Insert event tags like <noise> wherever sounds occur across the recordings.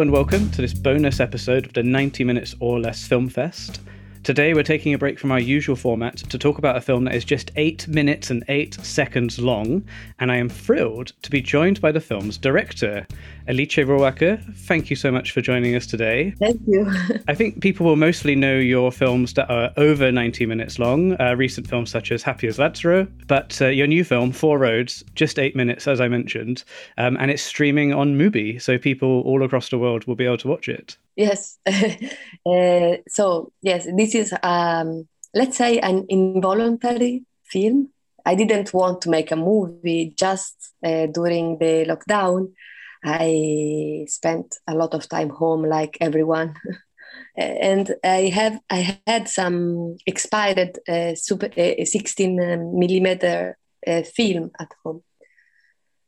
And welcome to this bonus episode of the 90 Minutes or Less Film Fest. Today, we're taking a break from our usual format to talk about a film that is just eight minutes and eight seconds long, and I am thrilled to be joined by the film's director, Alice Rohrwacher. Thank you so much for joining us today. Thank you. <laughs> I think people will mostly know your films that are over 90 minutes long, uh, recent films such as Happy as Lazzaro, but uh, your new film, Four Roads, just eight minutes, as I mentioned, um, and it's streaming on Mubi, so people all across the world will be able to watch it. Yes. uh, <laughs> so, yes, this is, um, let's say, an involuntary film. I didn't want to make a movie just uh, during the lockdown. I spent a lot of time home, like everyone. <laughs> and I have I had some expired uh, super uh, 16 millimeter uh, film at home.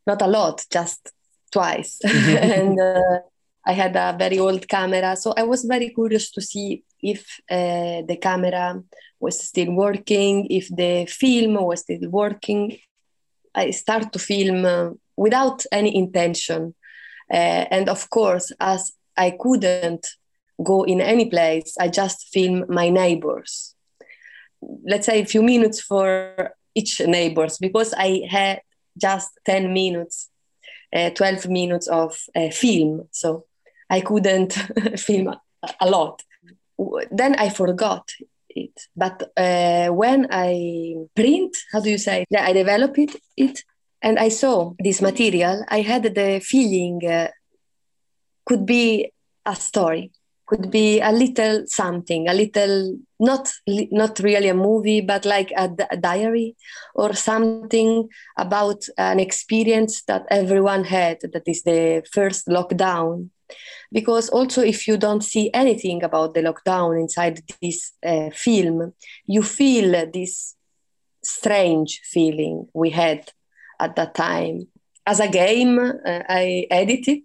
Not a lot, just twice. <laughs> and uh, I had a very old camera, so I was very curious to see if uh, the camera was still working, if the film was still working. I start to film uh, without any intention, uh, and of course, as I couldn't go in any place, I just film my neighbors. Let's say a few minutes for each neighbors because I had just 10 minutes, uh, 12 minutes of uh, film. So I couldn't <laughs> film a lot. Then I forgot it. But uh, when I print, how do you say? Yeah, I develop it, it, and I saw this material. I had the feeling uh, could be a story, could be a little something, a little not not really a movie, but like a, a diary or something about an experience that everyone had. That is the first lockdown because also if you don't see anything about the lockdown inside this uh, film you feel this strange feeling we had at that time. As a game uh, i edited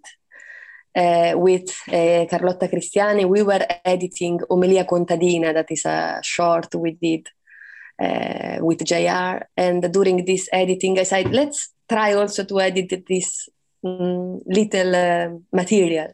uh, with uh, carlotta cristiani. We were editing omelia contadina that is a short we did uh, with jr and during this editing i said let's try also to edit this um, little uh, material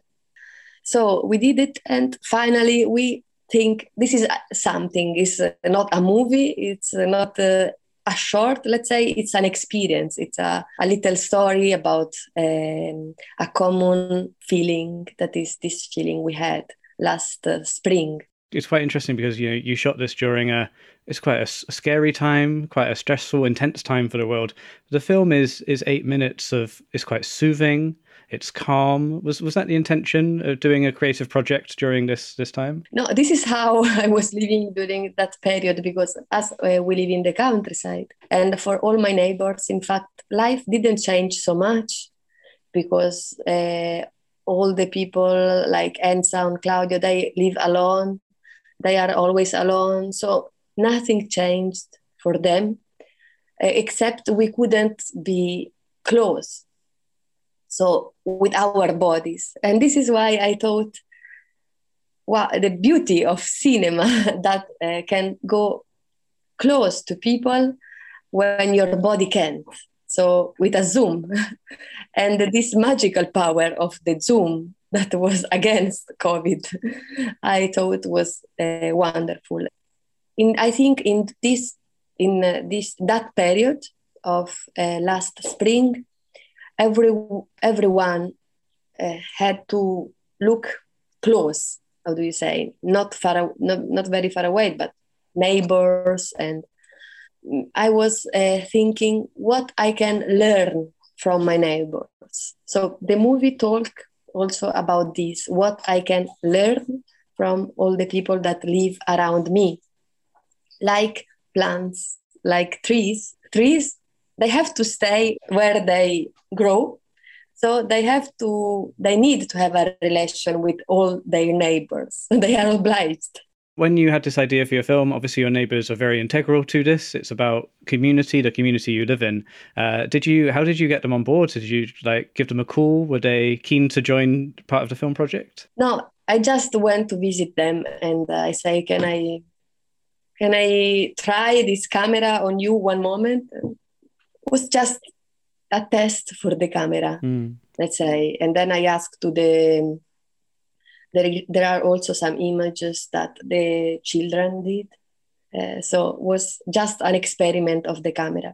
so we did it, and finally we think this is something. It's not a movie. It's not a, a short. Let's say it's an experience. It's a, a little story about um, a common feeling that is this feeling we had last uh, spring. It's quite interesting because you know you shot this during a it's quite a, scary time, quite a stressful, intense time for the world. The film is is eight minutes of is quite soothing it's calm. Was was that the intention of doing a creative project during this this time? No, this is how <laughs> I was living during that period because as uh, we live in the countryside, and for all my neighbors, in fact, life didn't change so much because uh, all the people like Enza and Claudio, they live alone. They are always alone, so nothing changed for them, uh, except we couldn't be close. So with our bodies. And this is why i thought wow the beauty of cinema <laughs> that uh, can go close to people when your body can't. So with a zoom. <laughs> And this magical power of the zoom that was <laughs> against covid. I thought was uh, wonderful. In i think in this in uh, this that period of uh, last spring every everyone uh, had to look close how do you say? Not far not, not very far away but neighbors and i was uh, thinking what i can learn from my neighbors. So the movie talk also about this what i can learn from all the people that live around me. Like plants like trees. Trees they have to stay where they grow. So they have to they need to have a relation with all their neighbors. <laughs> They are obliged when you had this idea for your film obviously your neighbors are very integral to this. It's about community the community you live in. Uh, did you how did you get them on board? Did you like give them a call? Were they keen to join part of the film project? No i just went to visit them and i say can i can i try this camera on you one moment? It was just a test for the camera, mm. let's say. And then I asked to the there, there are also some images that the children did. Uh, so was just an experiment of the camera.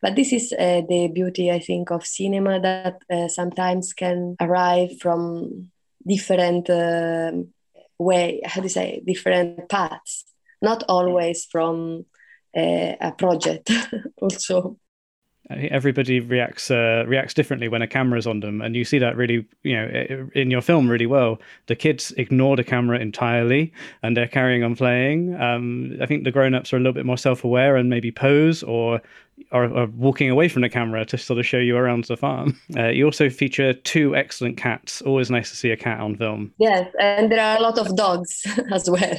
But this is uh, the beauty, I think, of cinema that uh, sometimes can arrive from different uh, way, how do you say, different paths, not always from uh, a project <laughs> also everybody reacts uh, reacts differently when a camera's on them, and you see that really, you know, in your film really well. The kids ignore the camera entirely, and they're carrying on playing. Um, I think the grown-ups are a little bit more self-aware and maybe pose or are, walking away from the camera to sort of show you around the farm. <laughs> Uh, you also feature two excellent cats. Always nice to see a cat on film. Yes, and there are a lot of dogs <laughs> as well.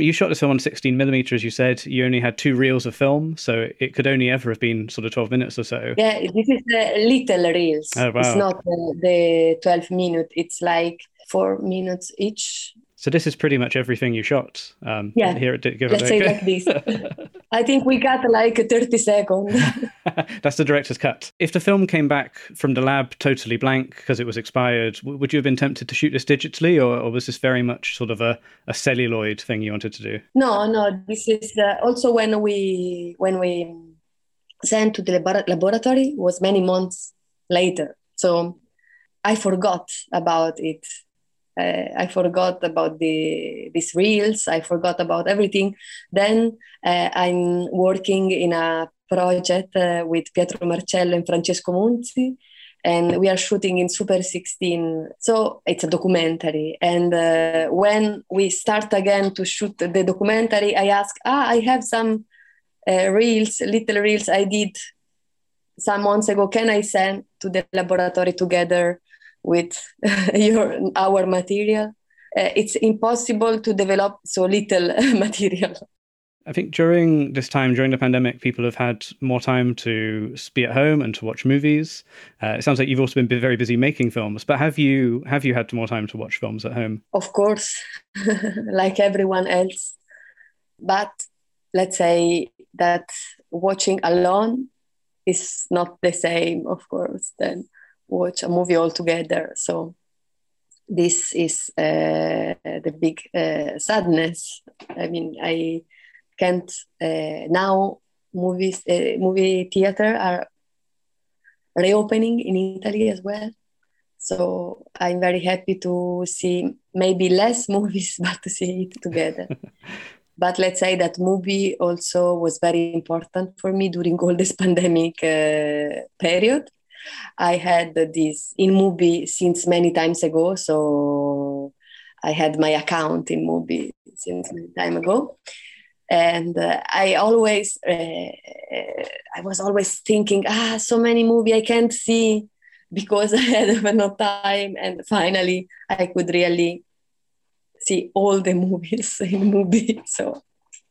You shot this film on 16 millimeter, as you said. You only had two reels of film, so it could only ever have been sort of 12 minutes or so. Yeah, this is the little reels. Oh, wow. It's not the, the 12 minute. It's like four minutes each. So this is pretty much everything you shot. Um, yeah. Here at Give Let's say like this. <laughs> I think we got like 30 seconds. <laughs> <laughs> That's the director's cut. If the film came back from the lab totally blank because it was expired, would you have been tempted to shoot this digitally, or, or was this very much sort of a, a, celluloid thing you wanted to do? No, no. This is uh, also when we when we sent to the lab- laboratory was many months later. So I forgot about it uh, I forgot about the these reels. I forgot about everything. Then uh, I'm working in a project uh, with Pietro Marcello and Francesco Munzi, and we are shooting in Super 16. So it's a documentary. And uh, when we start again to shoot the documentary, I ask, ah, I have some uh, reels, little reels I did some months ago. Can I send to the laboratory together? With <laughs> your our material uh, it's impossible to develop so little <laughs> material I think during this time, during the pandemic, people have had more time to be at home and to watch movies. Uh, it sounds like you've also been very busy making films, but have you have you had more time to watch films at home? Of course, <laughs> like everyone else. But let's say that watching alone is not the same, of course. Then watch a movie all together. So this is uh, the big uh, sadness. I mean, I can't uh, now. Movies, uh, Mubi theater are reopening in Italy as well. So I'm very happy to see maybe less <laughs> movies, but to see it together. <laughs> but let's say that movie also was very important for me during all this <laughs> pandemic uh, period I had this in Mubi since many times ago. So I had my account in Mubi since many time ago. And uh, I always, uh, I was always thinking, ah, so many movie I can't see because <laughs> I had <laughs> no time. And finally, I could really see all the <laughs> movies in Mubi. So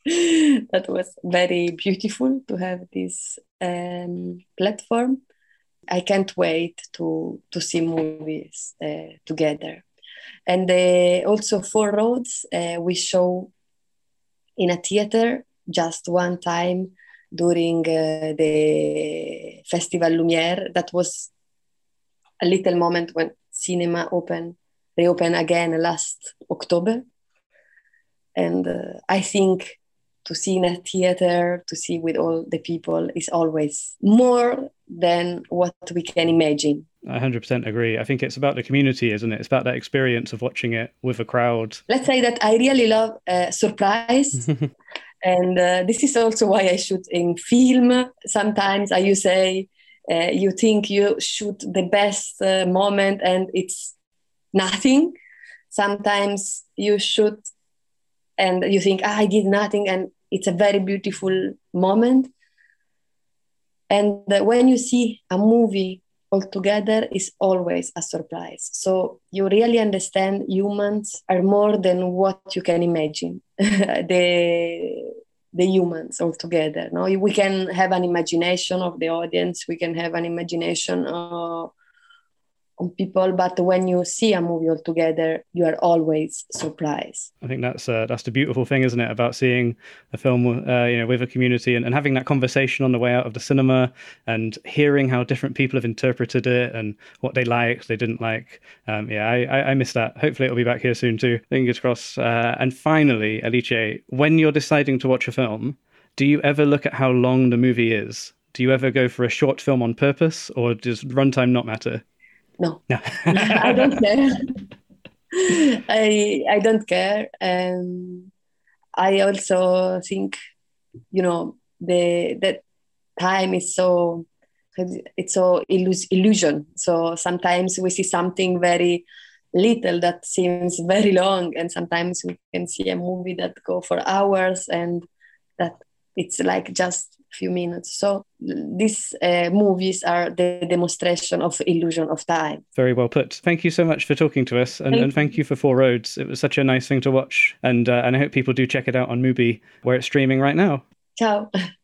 that was very beautiful to have this um, platform. I can't wait to to see movies uh, together. And uh, also Four Roads uh, we show in a theater just one time during uh, the Festival Lumiere. That was a little moment when cinema opened, reopened again last October. And uh, I think to see in a theater, to see with all the people is always more than what we can imagine. I 100% agree. I think it's about the community, isn't it? It's about that experience of watching it with a crowd. Let's say that I really love uh, surprise. <laughs> and uh, this is also why I shoot in film. Sometimes I you say uh, you think you shoot the best uh, moment and it's nothing. Sometimes you shoot and you think ah, I did nothing and it's a very beautiful moment and when you see a movie altogether is always a surprise. So you really understand humans are more than what you can imagine. <laughs> The the humans altogether no? We can have an imagination of the audience. We can have an imagination of, on people, but when you see a movie all together, you are always surprised. I think that's uh, that's the beautiful thing, isn't it, about seeing a film, uh, you know, with a community and, and having that conversation on the way out of the cinema and hearing how different people have interpreted it and what they liked, they didn't like. Um, yeah, I, I, I miss that. Hopefully, it'll be back here soon too. Fingers crossed. Uh, and finally, Alice, when you're deciding to watch a film, do you ever look at how long the movie is? Do you ever go for a short film on purpose, or does runtime not matter? No, no, <laughs> I don't care. <laughs> I I don't care, and I also think, you know, the that time is so it's so illus- illusion. So sometimes we see something very little that seems very long, and sometimes we can see a movie that go for hours, and that it's like just few minutes. So these uh, movies are the demonstration of illusion of time. Very well put. Thank you so much for talking to us, and thank, and thank you for Four Roads. It was such a nice thing to watch, and uh, and I hope people do check it out on Mubi, where it's streaming right now. Ciao. <laughs>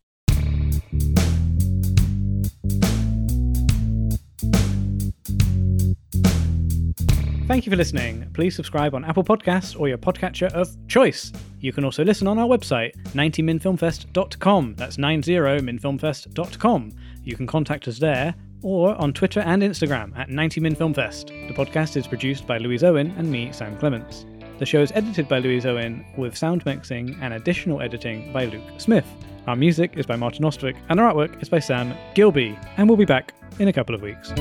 Thank you for listening. Please subscribe on Apple Podcasts or your podcatcher of choice. You can also listen on our website, 90minfilmfest.com. That's 90minfilmfest.com. You can contact us there or on Twitter and Instagram at 90minfilmfest. The podcast is produced by Louise Owen and me, Sam Clements. The show is edited by Louise Owen with sound mixing and additional editing by Luke Smith. Our music is by Martin Ostwick and our artwork is by Sam Gilby. And we'll be back in a couple of weeks.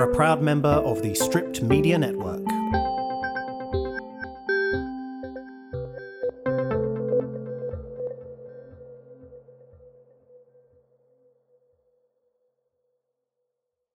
We're a proud member of the Stripped Media Network.